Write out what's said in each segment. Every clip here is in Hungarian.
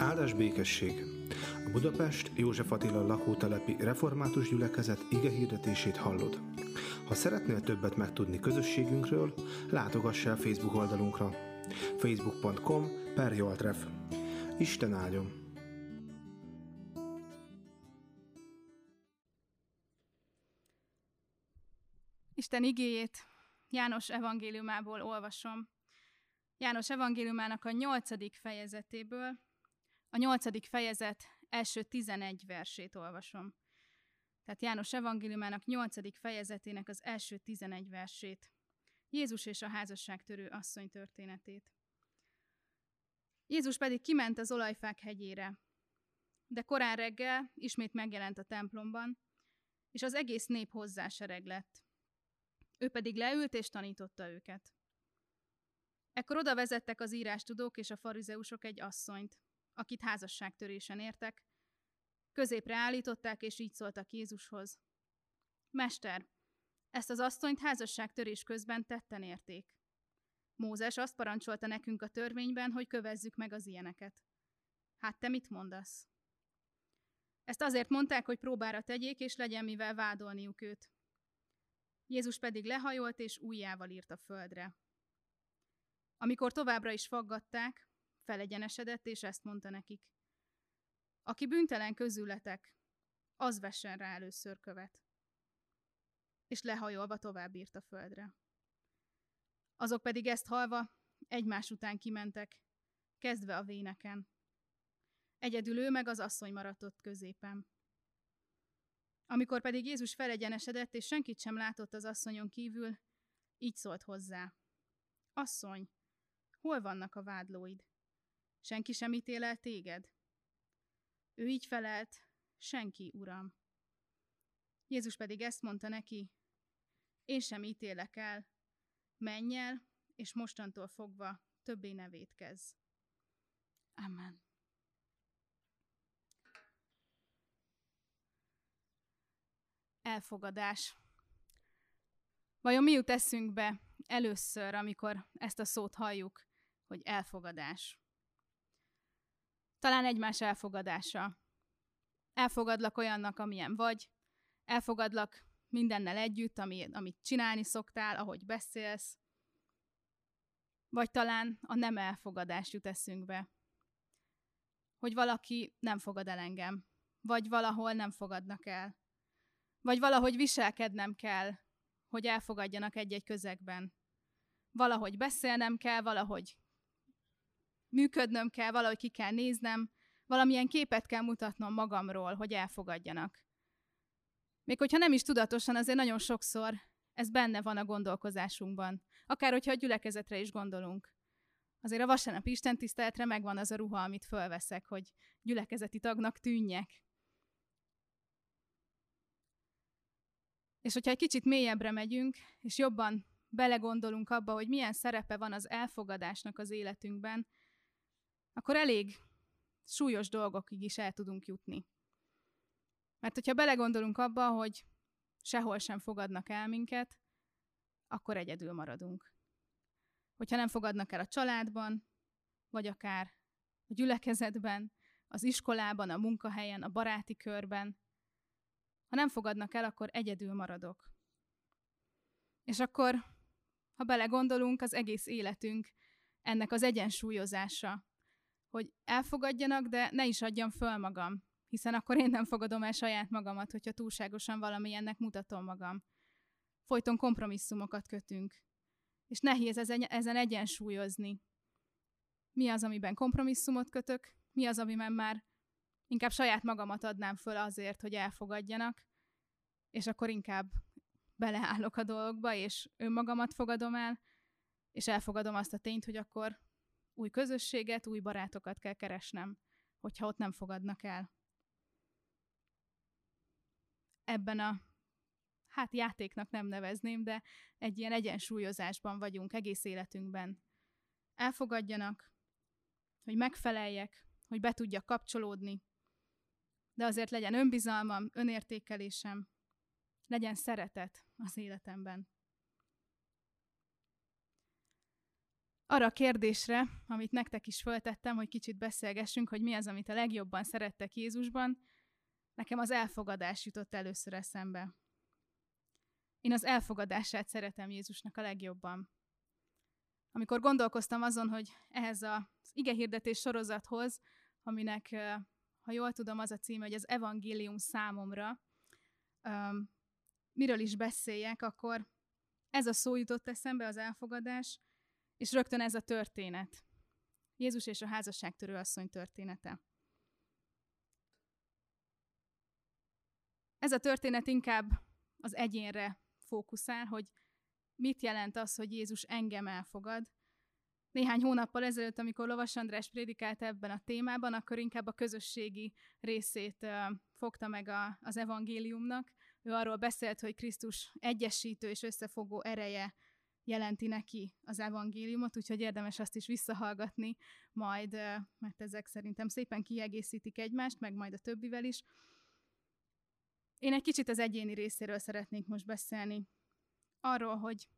Áldás békesség! A Budapest József Attila lakótelepi református gyülekezet ige hirdetését hallod. Ha szeretnél többet megtudni közösségünkről, látogass el Facebook oldalunkra facebook.com per Joltref. Isten áldjon! Isten igéjét János evangéliumából olvasom. János evangéliumának a nyolcadik fejezetéből, a nyolcadik fejezet első tizenegy versét olvasom. Tehát János evangéliumának nyolcadik fejezetének az első tizenegy versét. Jézus és a házasságtörő asszony történetét. Jézus pedig kiment az olajfák hegyére, de korán reggel ismét megjelent a templomban, és az egész nép hozzá sereg lett. Ő pedig leült és tanította őket. Ekkor oda vezettek az írástudók és a farizeusok egy asszonyt, akit házasságtörésen értek. Középre állították, és így szóltak Jézushoz. Mester, ezt az asszonyt házasságtörés közben tetten érték. Mózes azt parancsolta nekünk a törvényben, hogy kövezzük meg az ilyeneket. Hát te mit mondasz? Ezt azért mondták, hogy próbára tegyék, és legyen mivel vádolniuk őt. Jézus pedig lehajolt, és újjával írt a földre. Amikor továbbra is faggatták, felegyenesedett, és ezt mondta nekik. Aki bűntelen közületek, az vessen rá először követ. És lehajolva tovább írt a földre. Azok pedig ezt halva egymás után kimentek, kezdve a véneken. Egyedül ő meg az asszony maradt ott középen. Amikor pedig Jézus felegyenesedett, és senkit sem látott az asszonyon kívül, így szólt hozzá. Asszony, hol vannak a vádlóid? Senki sem ítél el téged? Ő így felelt, senki, uram. Jézus pedig ezt mondta neki, én sem ítélek el, menj el, és mostantól fogva többé nevét kezd. Amen. Elfogadás. Vajon mi jut eszünkbe először, amikor ezt a szót halljuk, hogy elfogadás? Talán egymás elfogadása. Elfogadlak olyannak, amilyen vagy, elfogadlak mindennel együtt, ami, amit csinálni szoktál, ahogy beszélsz, vagy talán a nem elfogadás jut eszünkbe. Hogy valaki nem fogad el engem, vagy valahol nem fogadnak el, vagy valahogy viselkednem kell, hogy elfogadjanak egy-egy közegben. Valahogy beszélnem kell, valahogy működnöm kell, valahogy ki kell néznem, valamilyen képet kell mutatnom magamról, hogy elfogadjanak. Még hogyha nem is tudatosan, azért nagyon sokszor ez benne van a gondolkozásunkban. Akár hogyha a gyülekezetre is gondolunk. Azért a vasárnap Isten tiszteletre megvan az a ruha, amit fölveszek, hogy gyülekezeti tagnak tűnjek. És hogyha egy kicsit mélyebbre megyünk, és jobban belegondolunk abba, hogy milyen szerepe van az elfogadásnak az életünkben, akkor elég súlyos dolgokig is el tudunk jutni. Mert hogyha belegondolunk abba, hogy sehol sem fogadnak el minket, akkor egyedül maradunk. Hogyha nem fogadnak el a családban, vagy akár a gyülekezetben, az iskolában, a munkahelyen, a baráti körben, ha nem fogadnak el, akkor egyedül maradok. És akkor, ha belegondolunk, az egész életünk ennek az egyensúlyozása, hogy elfogadjanak, de ne is adjam föl magam, hiszen akkor én nem fogadom el saját magamat, hogyha túlságosan valamilyennek mutatom magam. Folyton kompromisszumokat kötünk, és nehéz ezen egyensúlyozni. Mi az, amiben kompromisszumot kötök, mi az, amiben már inkább saját magamat adnám föl azért, hogy elfogadjanak, és akkor inkább beleállok a dolgokba, és önmagamat fogadom el, és elfogadom azt a tényt, hogy akkor új közösséget, új barátokat kell keresnem, hogyha ott nem fogadnak el. Ebben a, hát játéknak nem nevezném, de egy ilyen egyensúlyozásban vagyunk egész életünkben. Elfogadjanak, hogy megfeleljek, hogy be tudjak kapcsolódni, de azért legyen önbizalmam, önértékelésem, legyen szeretet az életemben. Arra a kérdésre, amit nektek is föltettem, hogy kicsit beszélgessünk, hogy mi az, amit a legjobban szerettek Jézusban, nekem az elfogadás jutott először eszembe. Én az elfogadását szeretem Jézusnak a legjobban. Amikor gondolkoztam azon, hogy ehhez az igehirdetés sorozathoz, aminek, ha jól tudom, az a címe, hogy az evangélium számomra, miről is beszéljek, akkor ez a szó jutott eszembe, az elfogadás, és rögtön ez a történet. Jézus és a házasságtörő asszony története. Ez a történet inkább az egyénre fókuszál, hogy mit jelent az, hogy Jézus engem elfogad. Néhány hónappal ezelőtt, amikor Lovas András prédikált ebben a témában, akkor inkább a közösségi részét fogta meg a, az evangéliumnak. Ő arról beszélt, hogy Krisztus egyesítő és összefogó ereje jelenti neki az evangéliumot, úgyhogy érdemes azt is visszahallgatni majd, mert ezek szerintem szépen kiegészítik egymást, meg majd a többivel is. Én egy kicsit az egyéni részéről szeretnék most beszélni. Arról, hogy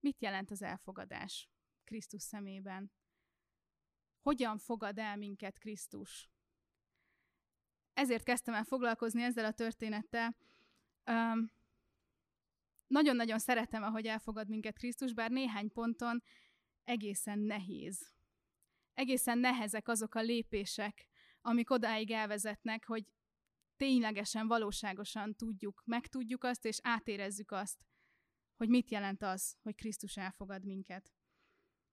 mit jelent az elfogadás Krisztus szemében. Hogyan fogad el minket Krisztus? Ezért kezdtem el foglalkozni ezzel a történettel. Nagyon-nagyon szeretem, ahogy elfogad minket Krisztus, bár néhány ponton egészen nehéz. Egészen nehezek azok a lépések, amik odáig elvezetnek, hogy ténylegesen, valóságosan tudjuk, megtudjuk azt, és átérezzük azt, hogy mit jelent az, hogy Krisztus elfogad minket.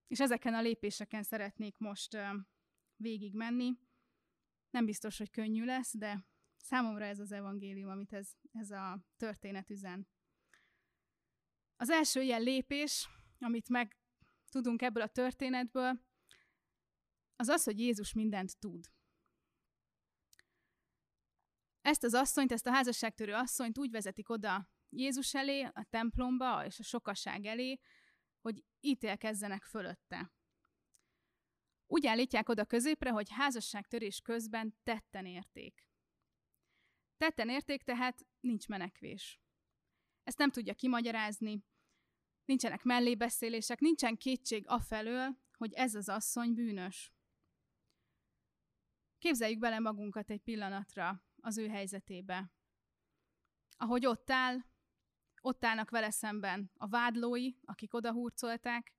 És ezeken a lépéseken szeretnék most uh, végig menni. Nem biztos, hogy könnyű lesz, de számomra ez az evangélium, amit ez, ez a történet üzen. Az első ilyen lépés, amit meg tudunk ebből a történetből, az az, hogy Jézus mindent tud. Ezt az asszonyt, ezt a házasságtörő asszonyt úgy vezetik oda Jézus elé, a templomba és a sokaság elé, hogy ítélkezzenek fölötte. Úgy állítják oda középre, hogy házasságtörés közben tetten érték. Tetten érték, tehát nincs menekvés. Ezt nem tudja kimagyarázni, nincsenek mellébeszélések, nincsen kétség afelől, hogy ez az asszony bűnös. Képzeljük bele magunkat egy pillanatra az ő helyzetébe. Ahogy ott áll, ott állnak vele szemben a vádlói, akik odahurcolták,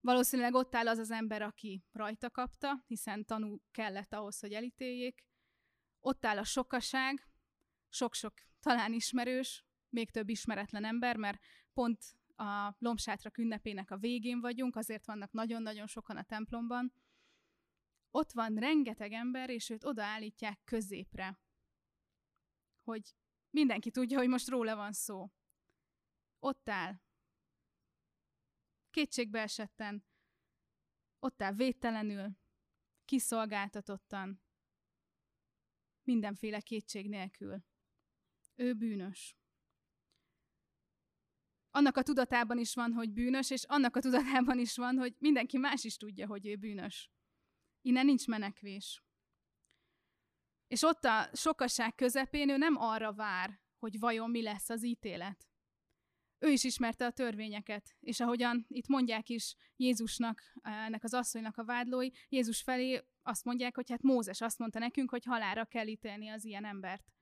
valószínűleg ott áll az az ember, aki rajta kapta, hiszen tanú kellett ahhoz, hogy elítéljék. Ott áll a sokaság, sok-sok talán ismerős, még több ismeretlen ember, mert pont a lombsátrak ünnepének a végén vagyunk, azért vannak nagyon-nagyon sokan a templomban. Ott van rengeteg ember, és őt odaállítják középre, hogy mindenki tudja, hogy most róla van szó. Ott áll. Kétségbe esetten. Ott áll védtelenül, kiszolgáltatottan, mindenféle kétség nélkül. Ő bűnös annak a tudatában is van, hogy bűnös, és annak a tudatában is van, hogy mindenki más is tudja, hogy ő bűnös. Innen nincs menekvés. És ott a sokaság közepén ő nem arra vár, hogy vajon mi lesz az ítélet. Ő is ismerte a törvényeket, és ahogyan itt mondják is Jézusnak, ennek az asszonynak a vádlói, Jézus felé azt mondják, hogy hát Mózes azt mondta nekünk, hogy halára kell ítélni az ilyen embert.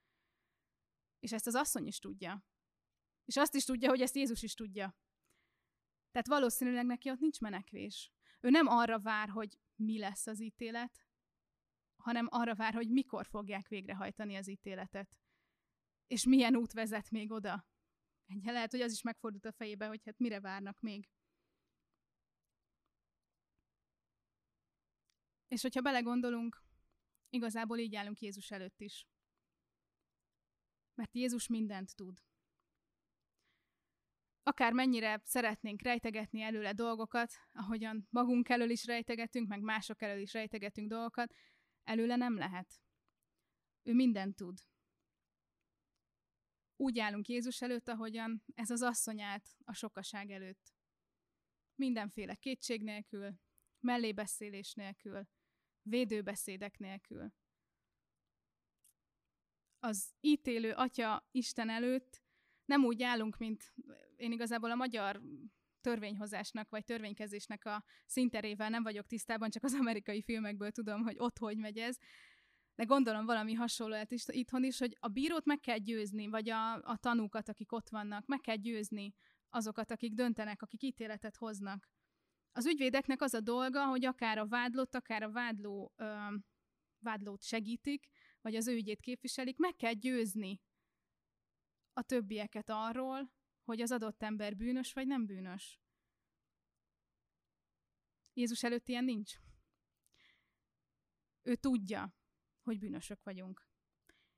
És ezt az asszony is tudja. És azt is tudja, hogy ezt Jézus is tudja. Tehát valószínűleg neki ott nincs menekvés. Ő nem arra vár, hogy mi lesz az ítélet, hanem arra vár, hogy mikor fogják végrehajtani az ítéletet. És milyen út vezet még oda. Egy lehet, hogy az is megfordult a fejébe, hogy hát mire várnak még. És hogyha belegondolunk, igazából így állunk Jézus előtt is. Mert Jézus mindent tud akár mennyire szeretnénk rejtegetni előle dolgokat, ahogyan magunk elől is rejtegetünk, meg mások elől is rejtegetünk dolgokat, előle nem lehet. Ő mindent tud. Úgy állunk Jézus előtt, ahogyan ez az asszony állt a sokaság előtt. Mindenféle kétség nélkül, mellébeszélés nélkül, védőbeszédek nélkül. Az ítélő Atya Isten előtt nem úgy állunk, mint én igazából a magyar törvényhozásnak vagy törvénykezésnek a szinterével nem vagyok tisztában, csak az amerikai filmekből tudom, hogy ott hogy megy ez. De gondolom valami hasonló lehet is itthon is, hogy a bírót meg kell győzni, vagy a, a tanúkat, akik ott vannak, meg kell győzni azokat, akik döntenek, akik ítéletet hoznak. Az ügyvédeknek az a dolga, hogy akár a vádlott, akár a vádló, ö, vádlót segítik, vagy az ő ügyét képviselik, meg kell győzni a többieket arról, hogy az adott ember bűnös vagy nem bűnös. Jézus előtt ilyen nincs. Ő tudja, hogy bűnösök vagyunk.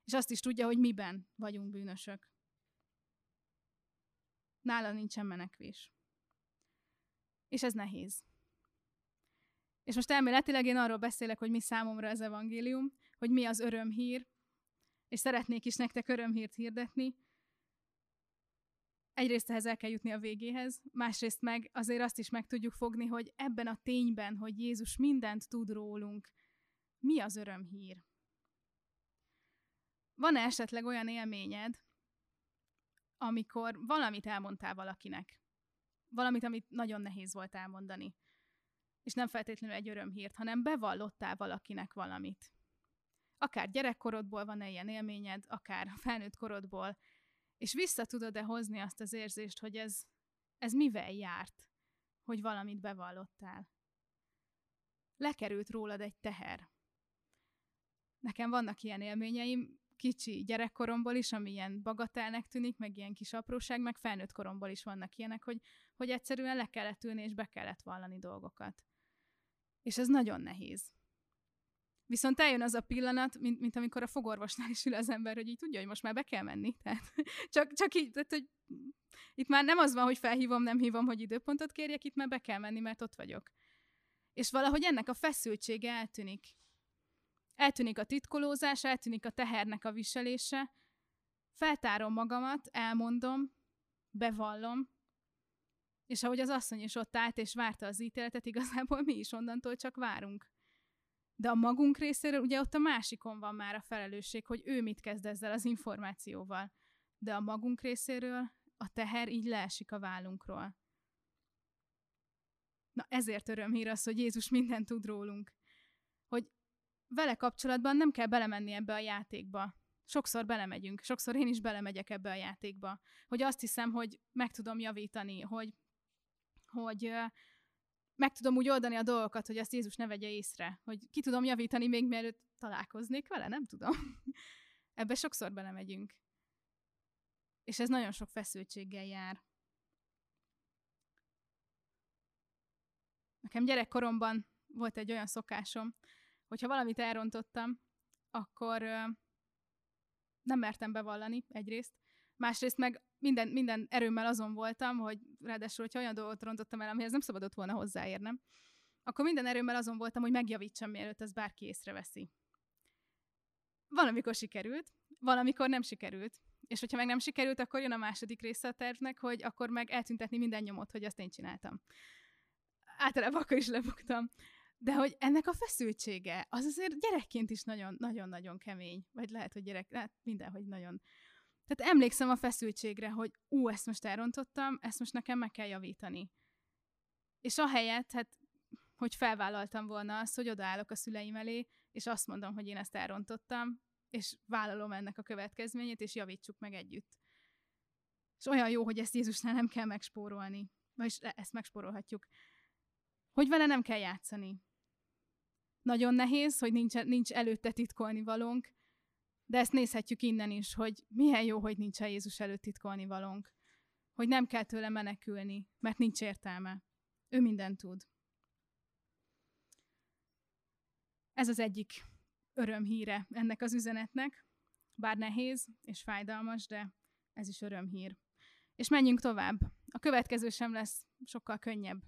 És azt is tudja, hogy miben vagyunk bűnösök. Nála nincsen menekvés. És ez nehéz. És most elméletileg én arról beszélek, hogy mi számomra az evangélium, hogy mi az örömhír, és szeretnék is nektek örömhírt hirdetni, egyrészt ehhez el kell jutni a végéhez, másrészt meg azért azt is meg tudjuk fogni, hogy ebben a tényben, hogy Jézus mindent tud rólunk, mi az örömhír? Van-e esetleg olyan élményed, amikor valamit elmondtál valakinek? Valamit, amit nagyon nehéz volt elmondani. És nem feltétlenül egy örömhírt, hanem bevallottál valakinek valamit. Akár gyerekkorodból van-e ilyen élményed, akár felnőtt korodból, és vissza tudod-e hozni azt az érzést, hogy ez, ez mivel járt, hogy valamit bevallottál? Lekerült rólad egy teher. Nekem vannak ilyen élményeim, kicsi gyerekkoromból is, ami ilyen bagatelnek tűnik, meg ilyen kis apróság, meg felnőtt koromból is vannak ilyenek, hogy, hogy egyszerűen le kellett ülni, és be kellett vallani dolgokat. És ez nagyon nehéz. Viszont eljön az a pillanat, mint, mint amikor a fogorvosnál is ül az ember, hogy így tudja, hogy most már be kell menni. Tehát csak, csak így, tehát, hogy itt már nem az van, hogy felhívom, nem hívom, hogy időpontot kérjek, itt már be kell menni, mert ott vagyok. És valahogy ennek a feszültsége eltűnik. Eltűnik a titkolózás, eltűnik a tehernek a viselése, feltárom magamat, elmondom, bevallom, és ahogy az asszony is ott állt és várta az ítéletet, igazából mi is onnantól csak várunk. De a magunk részéről ugye ott a másikon van már a felelősség, hogy ő mit kezd ezzel az információval. De a magunk részéről a teher így leesik a vállunkról. Na ezért örömhír az, hogy Jézus mindent tud rólunk. Hogy vele kapcsolatban nem kell belemenni ebbe a játékba. Sokszor belemegyünk, sokszor én is belemegyek ebbe a játékba. Hogy azt hiszem, hogy meg tudom javítani, hogy, hogy meg tudom úgy oldani a dolgokat, hogy azt Jézus ne vegye észre, hogy ki tudom javítani még mielőtt találkoznék vele, nem tudom. Ebbe sokszor belemegyünk. És ez nagyon sok feszültséggel jár. Nekem gyerekkoromban volt egy olyan szokásom, hogyha valamit elrontottam, akkor nem mertem bevallani egyrészt, másrészt meg minden, minden erőmmel azon voltam, hogy ráadásul, hogyha olyan dolgot rontottam el, amihez nem szabadott volna hozzáérnem, akkor minden erőmmel azon voltam, hogy megjavítsam, mielőtt ez bárki észreveszi. Valamikor sikerült, valamikor nem sikerült. És hogyha meg nem sikerült, akkor jön a második része a tervnek, hogy akkor meg eltüntetni minden nyomot, hogy azt én csináltam. Általában akkor is lebuktam. De hogy ennek a feszültsége, az azért gyerekként is nagyon-nagyon kemény. Vagy lehet, hogy gyerek, hát mindenhogy nagyon tehát emlékszem a feszültségre, hogy ú, ezt most elrontottam, ezt most nekem meg kell javítani. És ahelyett, hát, hogy felvállaltam volna azt, hogy odaállok a szüleim elé, és azt mondom, hogy én ezt elrontottam, és vállalom ennek a következményét, és javítsuk meg együtt. És olyan jó, hogy ezt Jézusnál nem kell megspórolni. Vagyis ezt megspórolhatjuk. Hogy vele nem kell játszani. Nagyon nehéz, hogy nincs, nincs előtte titkolni valónk, de ezt nézhetjük innen is, hogy milyen jó, hogy nincs a Jézus előtt titkolni valónk. Hogy nem kell tőle menekülni, mert nincs értelme. Ő mindent tud. Ez az egyik örömhíre ennek az üzenetnek, bár nehéz és fájdalmas, de ez is örömhír. És menjünk tovább. A következő sem lesz sokkal könnyebb.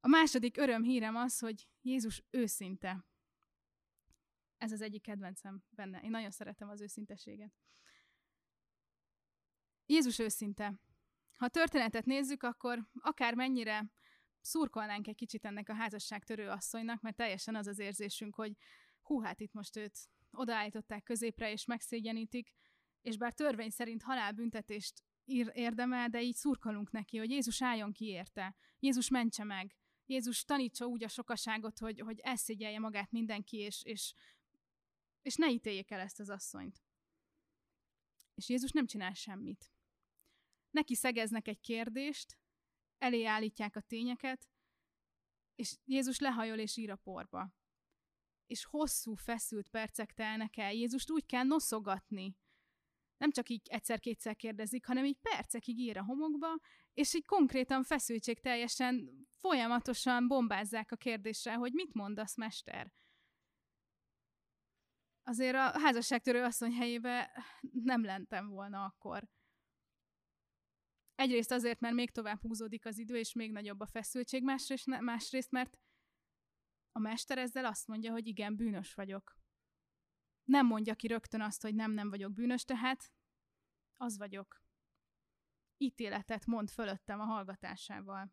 A második örömhírem az, hogy Jézus őszinte. Ez az egyik kedvencem benne. Én nagyon szeretem az őszinteséget. Jézus őszinte. Ha a történetet nézzük, akkor akár mennyire szurkolnánk egy kicsit ennek a házasságtörő asszonynak, mert teljesen az az érzésünk, hogy hú, hát itt most őt odaállították középre, és megszégyenítik, és bár törvény szerint halálbüntetést érdemel, de így szurkolunk neki, hogy Jézus álljon ki érte, Jézus mentse meg, Jézus tanítsa úgy a sokaságot, hogy, hogy elszégyelje magát mindenki, és, és, és ne ítéljék el ezt az asszonyt. És Jézus nem csinál semmit. Neki szegeznek egy kérdést, elé állítják a tényeket, és Jézus lehajol és ír a porba. És hosszú, feszült percek telnek el. Jézust úgy kell noszogatni. Nem csak így egyszer-kétszer kérdezik, hanem így percekig ír a homokba, és így konkrétan feszültség teljesen folyamatosan bombázzák a kérdéssel, hogy mit mondasz, mester? Azért a házasságtörő asszony helyébe nem lentem volna akkor. Egyrészt azért, mert még tovább húzódik az idő, és még nagyobb a feszültség, másrészt, másrészt mert a mester ezzel azt mondja, hogy igen, bűnös vagyok. Nem mondja ki rögtön azt, hogy nem, nem vagyok bűnös, tehát az vagyok. Ítéletet mond fölöttem a hallgatásával.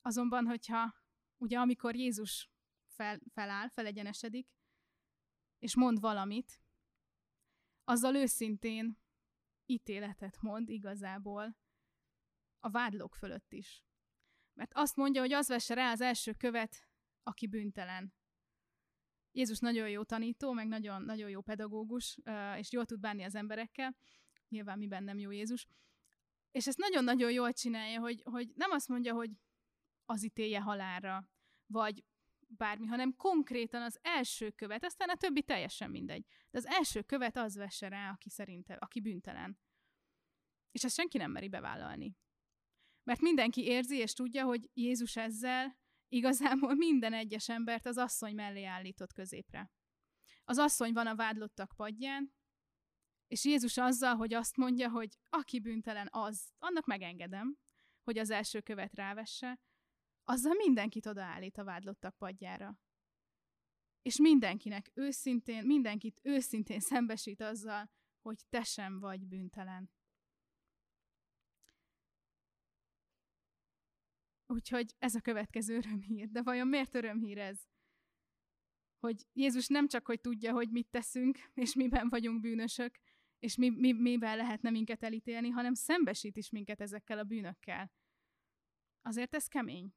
Azonban, hogyha ugye amikor Jézus fel, feláll, felegyenesedik, és mond valamit, azzal őszintén ítéletet mond igazából a vádlók fölött is. Mert azt mondja, hogy az vesse rá az első követ, aki bűntelen. Jézus nagyon jó tanító, meg nagyon, nagyon jó pedagógus, és jól tud bánni az emberekkel. Nyilván mi bennem jó Jézus. És ezt nagyon-nagyon jól csinálja, hogy, hogy nem azt mondja, hogy az ítélje halálra, vagy bármi, hanem konkrétan az első követ, aztán a többi teljesen mindegy. De az első követ az vesse rá, aki szerinte, aki bűntelen. És ezt senki nem meri bevállalni. Mert mindenki érzi és tudja, hogy Jézus ezzel igazából minden egyes embert az asszony mellé állított középre. Az asszony van a vádlottak padján, és Jézus azzal, hogy azt mondja, hogy aki bűntelen az, annak megengedem, hogy az első követ rávesse, azzal mindenkit odaállít a vádlottak padjára. És mindenkinek őszintén, mindenkit őszintén szembesít azzal, hogy te sem vagy bűntelen. Úgyhogy ez a következő örömhír. De vajon miért örömhír ez? Hogy Jézus nem csak, hogy tudja, hogy mit teszünk, és miben vagyunk bűnösök, és mi, mi, miben lehetne minket elítélni, hanem szembesít is minket ezekkel a bűnökkel. Azért ez kemény.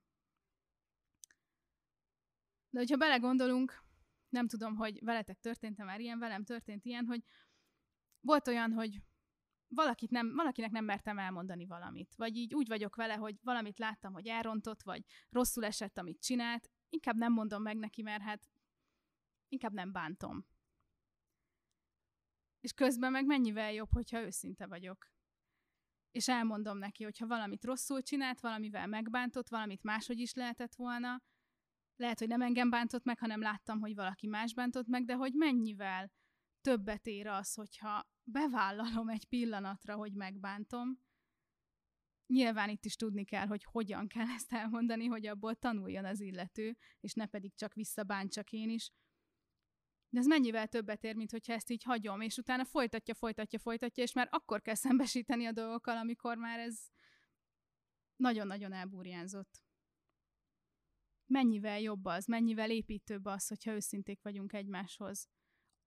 De hogyha belegondolunk, nem tudom, hogy veletek történt-e már ilyen, velem történt ilyen, hogy volt olyan, hogy valakit nem, valakinek nem mertem elmondani valamit. Vagy így úgy vagyok vele, hogy valamit láttam, hogy elrontott, vagy rosszul esett, amit csinált, inkább nem mondom meg neki, mert hát inkább nem bántom. És közben meg mennyivel jobb, hogyha őszinte vagyok. És elmondom neki, hogyha valamit rosszul csinált, valamivel megbántott, valamit máshogy is lehetett volna, lehet, hogy nem engem bántott meg, hanem láttam, hogy valaki más bántott meg, de hogy mennyivel többet ér az, hogyha bevállalom egy pillanatra, hogy megbántom. Nyilván itt is tudni kell, hogy hogyan kell ezt elmondani, hogy abból tanuljon az illető, és ne pedig csak visszabántsak én is. De ez mennyivel többet ér, mint hogyha ezt így hagyom, és utána folytatja, folytatja, folytatja, és már akkor kell szembesíteni a dolgokkal, amikor már ez nagyon-nagyon elbúrjánzott mennyivel jobb az, mennyivel építőbb az, hogyha őszinték vagyunk egymáshoz.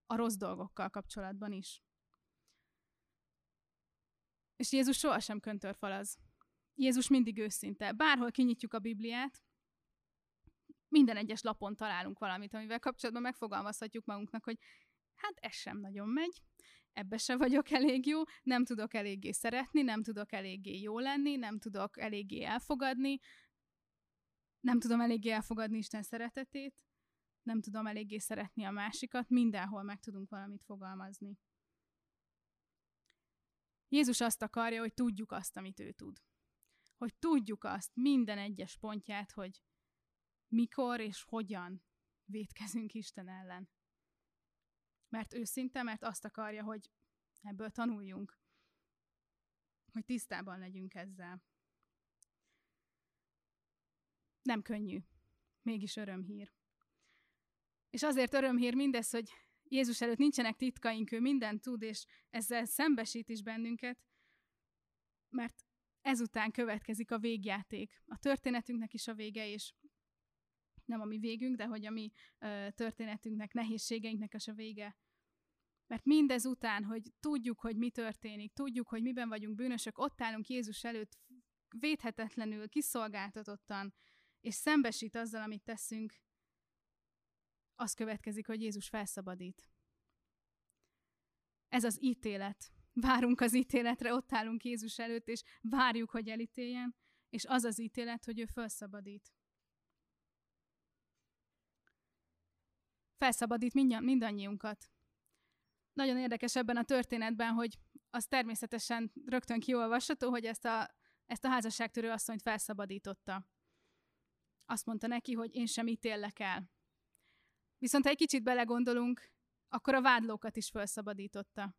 A rossz dolgokkal kapcsolatban is. És Jézus sohasem köntörfalaz. Jézus mindig őszinte. Bárhol kinyitjuk a Bibliát, minden egyes lapon találunk valamit, amivel kapcsolatban megfogalmazhatjuk magunknak, hogy hát ez sem nagyon megy, ebbe se vagyok elég jó, nem tudok eléggé szeretni, nem tudok eléggé jó lenni, nem tudok eléggé elfogadni, nem tudom eléggé elfogadni Isten szeretetét, nem tudom eléggé szeretni a másikat, mindenhol meg tudunk valamit fogalmazni. Jézus azt akarja, hogy tudjuk azt, amit ő tud. Hogy tudjuk azt, minden egyes pontját, hogy mikor és hogyan védkezünk Isten ellen. Mert őszinte, mert azt akarja, hogy ebből tanuljunk. Hogy tisztában legyünk ezzel. Nem könnyű, mégis örömhír. És azért örömhír mindez, hogy Jézus előtt nincsenek titkaink, ő mindent tud, és ezzel szembesít is bennünket, mert ezután következik a végjáték. A történetünknek is a vége, és nem a mi végünk, de hogy a mi ö, történetünknek, nehézségeinknek is a vége. Mert mindez után, hogy tudjuk, hogy mi történik, tudjuk, hogy miben vagyunk bűnösök, ott állunk Jézus előtt védhetetlenül, kiszolgáltatottan, és szembesít azzal, amit teszünk, az következik, hogy Jézus felszabadít. Ez az ítélet. Várunk az ítéletre, ott állunk Jézus előtt, és várjuk, hogy elítéljen, és az az ítélet, hogy ő felszabadít. Felszabadít mindannyiunkat. Nagyon érdekes ebben a történetben, hogy az természetesen rögtön kiolvasható, hogy ezt a, ezt a házasságtörő asszonyt felszabadította. Azt mondta neki, hogy én sem ítéllek el. Viszont ha egy kicsit belegondolunk, akkor a vádlókat is felszabadította.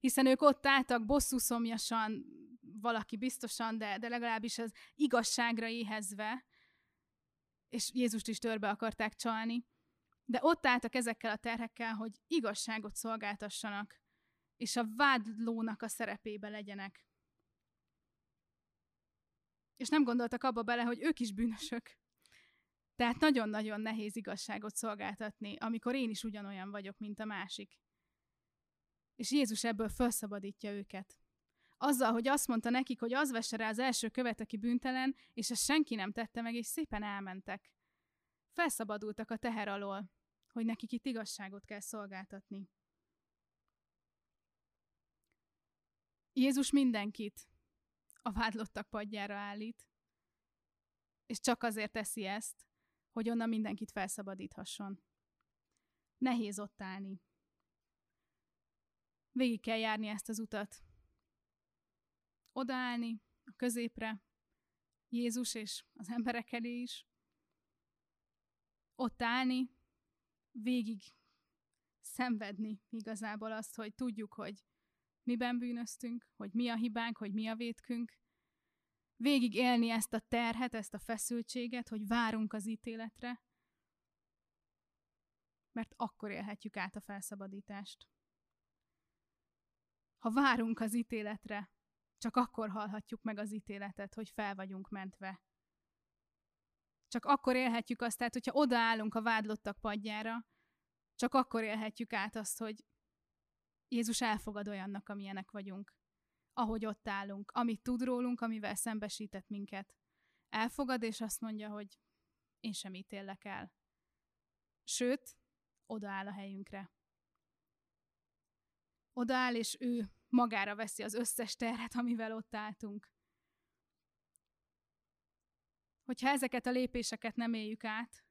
Hiszen ők ott álltak bosszúszomjasan, valaki biztosan, de, de legalábbis az igazságra éhezve, és Jézust is törbe akarták csalni. De ott álltak ezekkel a terhekkel, hogy igazságot szolgáltassanak, és a vádlónak a szerepébe legyenek. És nem gondoltak abba bele, hogy ők is bűnösök. Tehát nagyon-nagyon nehéz igazságot szolgáltatni, amikor én is ugyanolyan vagyok, mint a másik. És Jézus ebből felszabadítja őket. Azzal, hogy azt mondta nekik, hogy az vesse rá az első követ, aki bűntelen, és ezt senki nem tette meg, és szépen elmentek. Felszabadultak a teher alól, hogy nekik itt igazságot kell szolgáltatni. Jézus mindenkit a vádlottak padjára állít, és csak azért teszi ezt, hogy onnan mindenkit felszabadíthasson. Nehéz ott állni. Végig kell járni ezt az utat. Odaállni a középre, Jézus és az emberek elé is. Ott állni, végig szenvedni igazából azt, hogy tudjuk, hogy miben bűnöztünk, hogy mi a hibánk, hogy mi a vétkünk, végig élni ezt a terhet, ezt a feszültséget, hogy várunk az ítéletre, mert akkor élhetjük át a felszabadítást. Ha várunk az ítéletre, csak akkor hallhatjuk meg az ítéletet, hogy fel vagyunk mentve. Csak akkor élhetjük azt, tehát hogyha odaállunk a vádlottak padjára, csak akkor élhetjük át azt, hogy Jézus elfogad olyannak, amilyenek vagyunk ahogy ott állunk, amit tud rólunk, amivel szembesített minket. Elfogad, és azt mondja, hogy én sem ítéllek el. Sőt, odaáll a helyünkre. Odaáll, és ő magára veszi az összes terhet, amivel ott álltunk. Hogyha ezeket a lépéseket nem éljük át,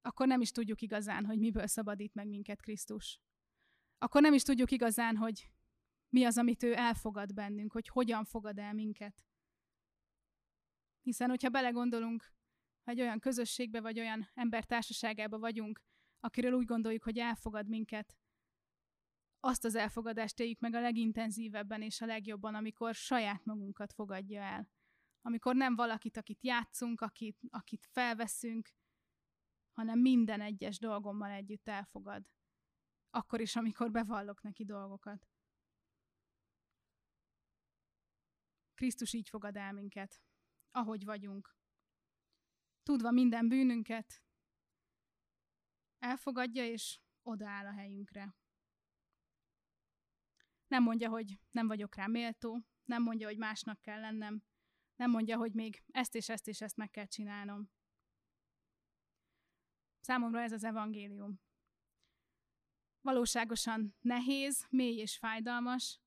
akkor nem is tudjuk igazán, hogy miből szabadít meg minket Krisztus. Akkor nem is tudjuk igazán, hogy mi az, amit ő elfogad bennünk, hogy hogyan fogad el minket. Hiszen, hogyha belegondolunk, ha egy olyan közösségbe vagy olyan ember társaságába vagyunk, akiről úgy gondoljuk, hogy elfogad minket, azt az elfogadást éljük meg a legintenzívebben és a legjobban, amikor saját magunkat fogadja el. Amikor nem valakit, akit játszunk, akit, akit felveszünk, hanem minden egyes dolgommal együtt elfogad. Akkor is, amikor bevallok neki dolgokat. Krisztus így fogad el minket, ahogy vagyunk. Tudva minden bűnünket, elfogadja és odaáll a helyünkre. Nem mondja, hogy nem vagyok rá méltó, nem mondja, hogy másnak kell lennem, nem mondja, hogy még ezt és ezt és ezt meg kell csinálnom. Számomra ez az evangélium. Valóságosan nehéz, mély és fájdalmas,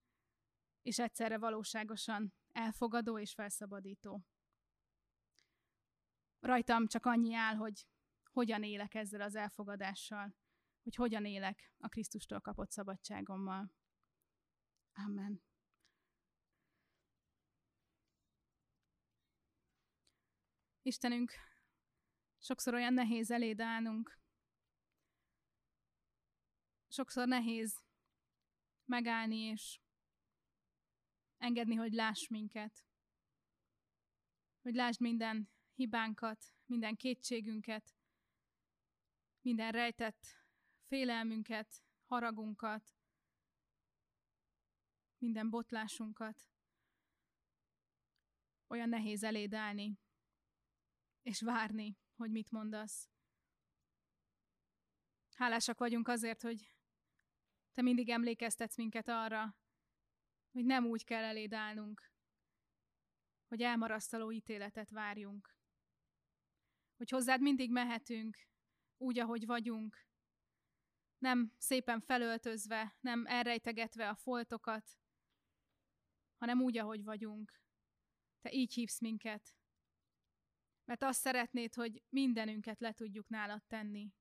és egyszerre valóságosan elfogadó és felszabadító. Rajtam csak annyi áll, hogy hogyan élek ezzel az elfogadással, hogy hogyan élek a Krisztustól kapott szabadságommal. Amen. Istenünk, sokszor olyan nehéz eléd állnunk, sokszor nehéz megállni és engedni, hogy láss minket. Hogy lásd minden hibánkat, minden kétségünket, minden rejtett félelmünket, haragunkat, minden botlásunkat. Olyan nehéz eléd állni, és várni, hogy mit mondasz. Hálásak vagyunk azért, hogy Te mindig emlékeztetsz minket arra, hogy nem úgy kell eléd állnunk, hogy elmarasztaló ítéletet várjunk. Hogy hozzád mindig mehetünk, úgy, ahogy vagyunk, nem szépen felöltözve, nem elrejtegetve a foltokat, hanem úgy, ahogy vagyunk. Te így hívsz minket. Mert azt szeretnéd, hogy mindenünket le tudjuk nálad tenni.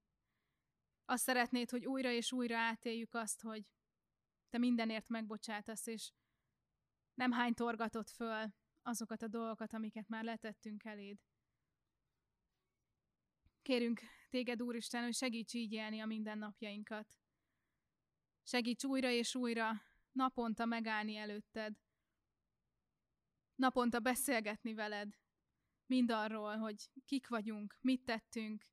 Azt szeretnéd, hogy újra és újra átéljük azt, hogy te mindenért megbocsátasz, és nem hány torgatott föl azokat a dolgokat, amiket már letettünk eléd. Kérünk téged, Úristen, hogy segíts így élni a mindennapjainkat. Segíts újra és újra naponta megállni előtted. Naponta beszélgetni veled. Mindarról, hogy kik vagyunk, mit tettünk.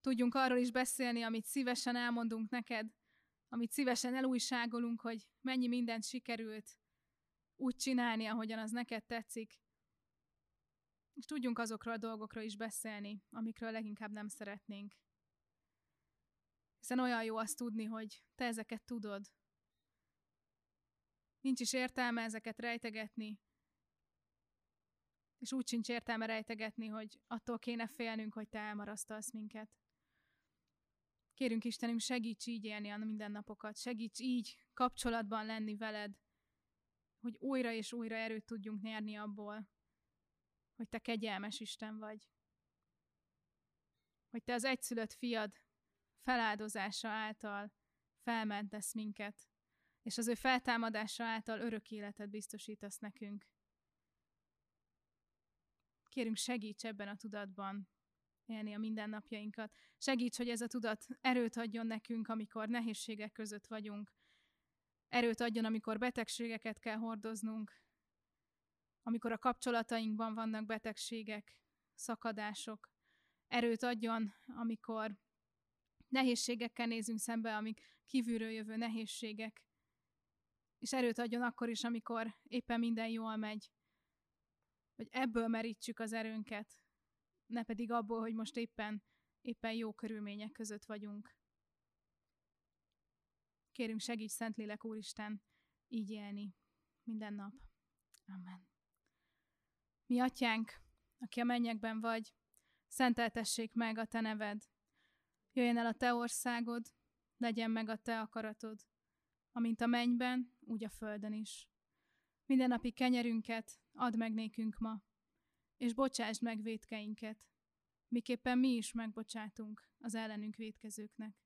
Tudjunk arról is beszélni, amit szívesen elmondunk neked, amit szívesen elújságolunk, hogy mennyi mindent sikerült úgy csinálni, ahogyan az neked tetszik, és tudjunk azokról a dolgokról is beszélni, amikről leginkább nem szeretnénk. Hiszen olyan jó azt tudni, hogy te ezeket tudod. Nincs is értelme ezeket rejtegetni, és úgy sincs értelme rejtegetni, hogy attól kéne félnünk, hogy te elmarasztalsz minket. Kérünk Istenünk, segíts így élni a mindennapokat, segíts így kapcsolatban lenni veled, hogy újra és újra erőt tudjunk nyerni abból, hogy te kegyelmes Isten vagy. Hogy te az egyszülött fiad feláldozása által felmentesz minket, és az ő feltámadása által örök életet biztosítasz nekünk. Kérünk, segíts ebben a tudatban élni a mindennapjainkat. Segíts, hogy ez a tudat erőt adjon nekünk, amikor nehézségek között vagyunk. Erőt adjon, amikor betegségeket kell hordoznunk, amikor a kapcsolatainkban vannak betegségek, szakadások. Erőt adjon, amikor nehézségekkel nézünk szembe, amik kívülről jövő nehézségek. És erőt adjon akkor is, amikor éppen minden jól megy, hogy ebből merítsük az erőnket, ne pedig abból, hogy most éppen, éppen jó körülmények között vagyunk. Kérünk segíts, Szentlélek Úristen, így élni minden nap. Amen. Mi atyánk, aki a mennyekben vagy, szenteltessék meg a te neved. Jöjjön el a te országod, legyen meg a te akaratod, amint a mennyben, úgy a földön is. Minden napi kenyerünket add meg nékünk ma, és bocsásd meg védkeinket, miképpen mi is megbocsátunk az ellenünk védkezőknek.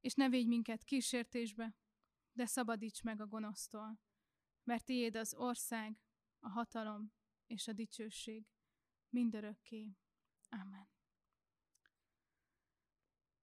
És ne védj minket kísértésbe, de szabadíts meg a gonosztól, mert tiéd az ország, a hatalom és a dicsőség mindörökké. Amen.